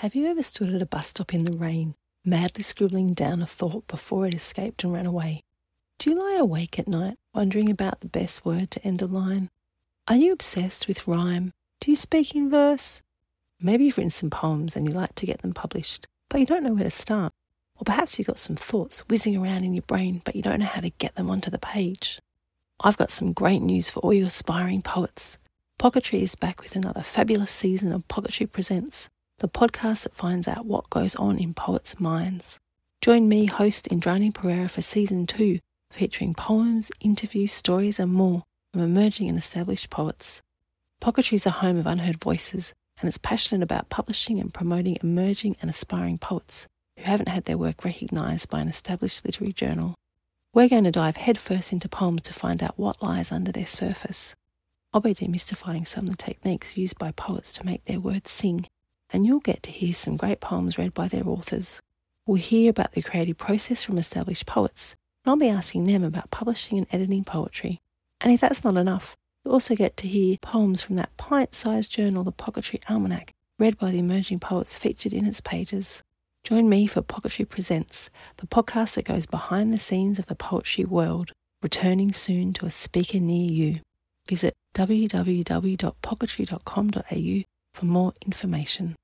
Have you ever stood at a bus stop in the rain, madly scribbling down a thought before it escaped and ran away? Do you lie awake at night, wondering about the best word to end a line? Are you obsessed with rhyme? Do you speak in verse? Maybe you've written some poems and you like to get them published, but you don't know where to start. Or perhaps you've got some thoughts whizzing around in your brain, but you don't know how to get them onto the page. I've got some great news for all you aspiring poets. Pocketry is back with another fabulous season of Pocketry Presents the podcast that finds out what goes on in poets' minds. Join me, host Indrani Pereira, for season two, featuring poems, interviews, stories, and more from emerging and established poets. Pocketry is a home of unheard voices, and it's passionate about publishing and promoting emerging and aspiring poets who haven't had their work recognised by an established literary journal. We're going to dive headfirst into poems to find out what lies under their surface. I'll be demystifying some of the techniques used by poets to make their words sing and you'll get to hear some great poems read by their authors. We'll hear about the creative process from established poets, and I'll be asking them about publishing and editing poetry. And if that's not enough, you'll also get to hear poems from that pint sized journal, the Pocketry Almanac, read by the emerging poets featured in its pages. Join me for Pocketry Presents, the podcast that goes behind the scenes of the poetry world, returning soon to a speaker near you. Visit www.pocketry.com.au for more information.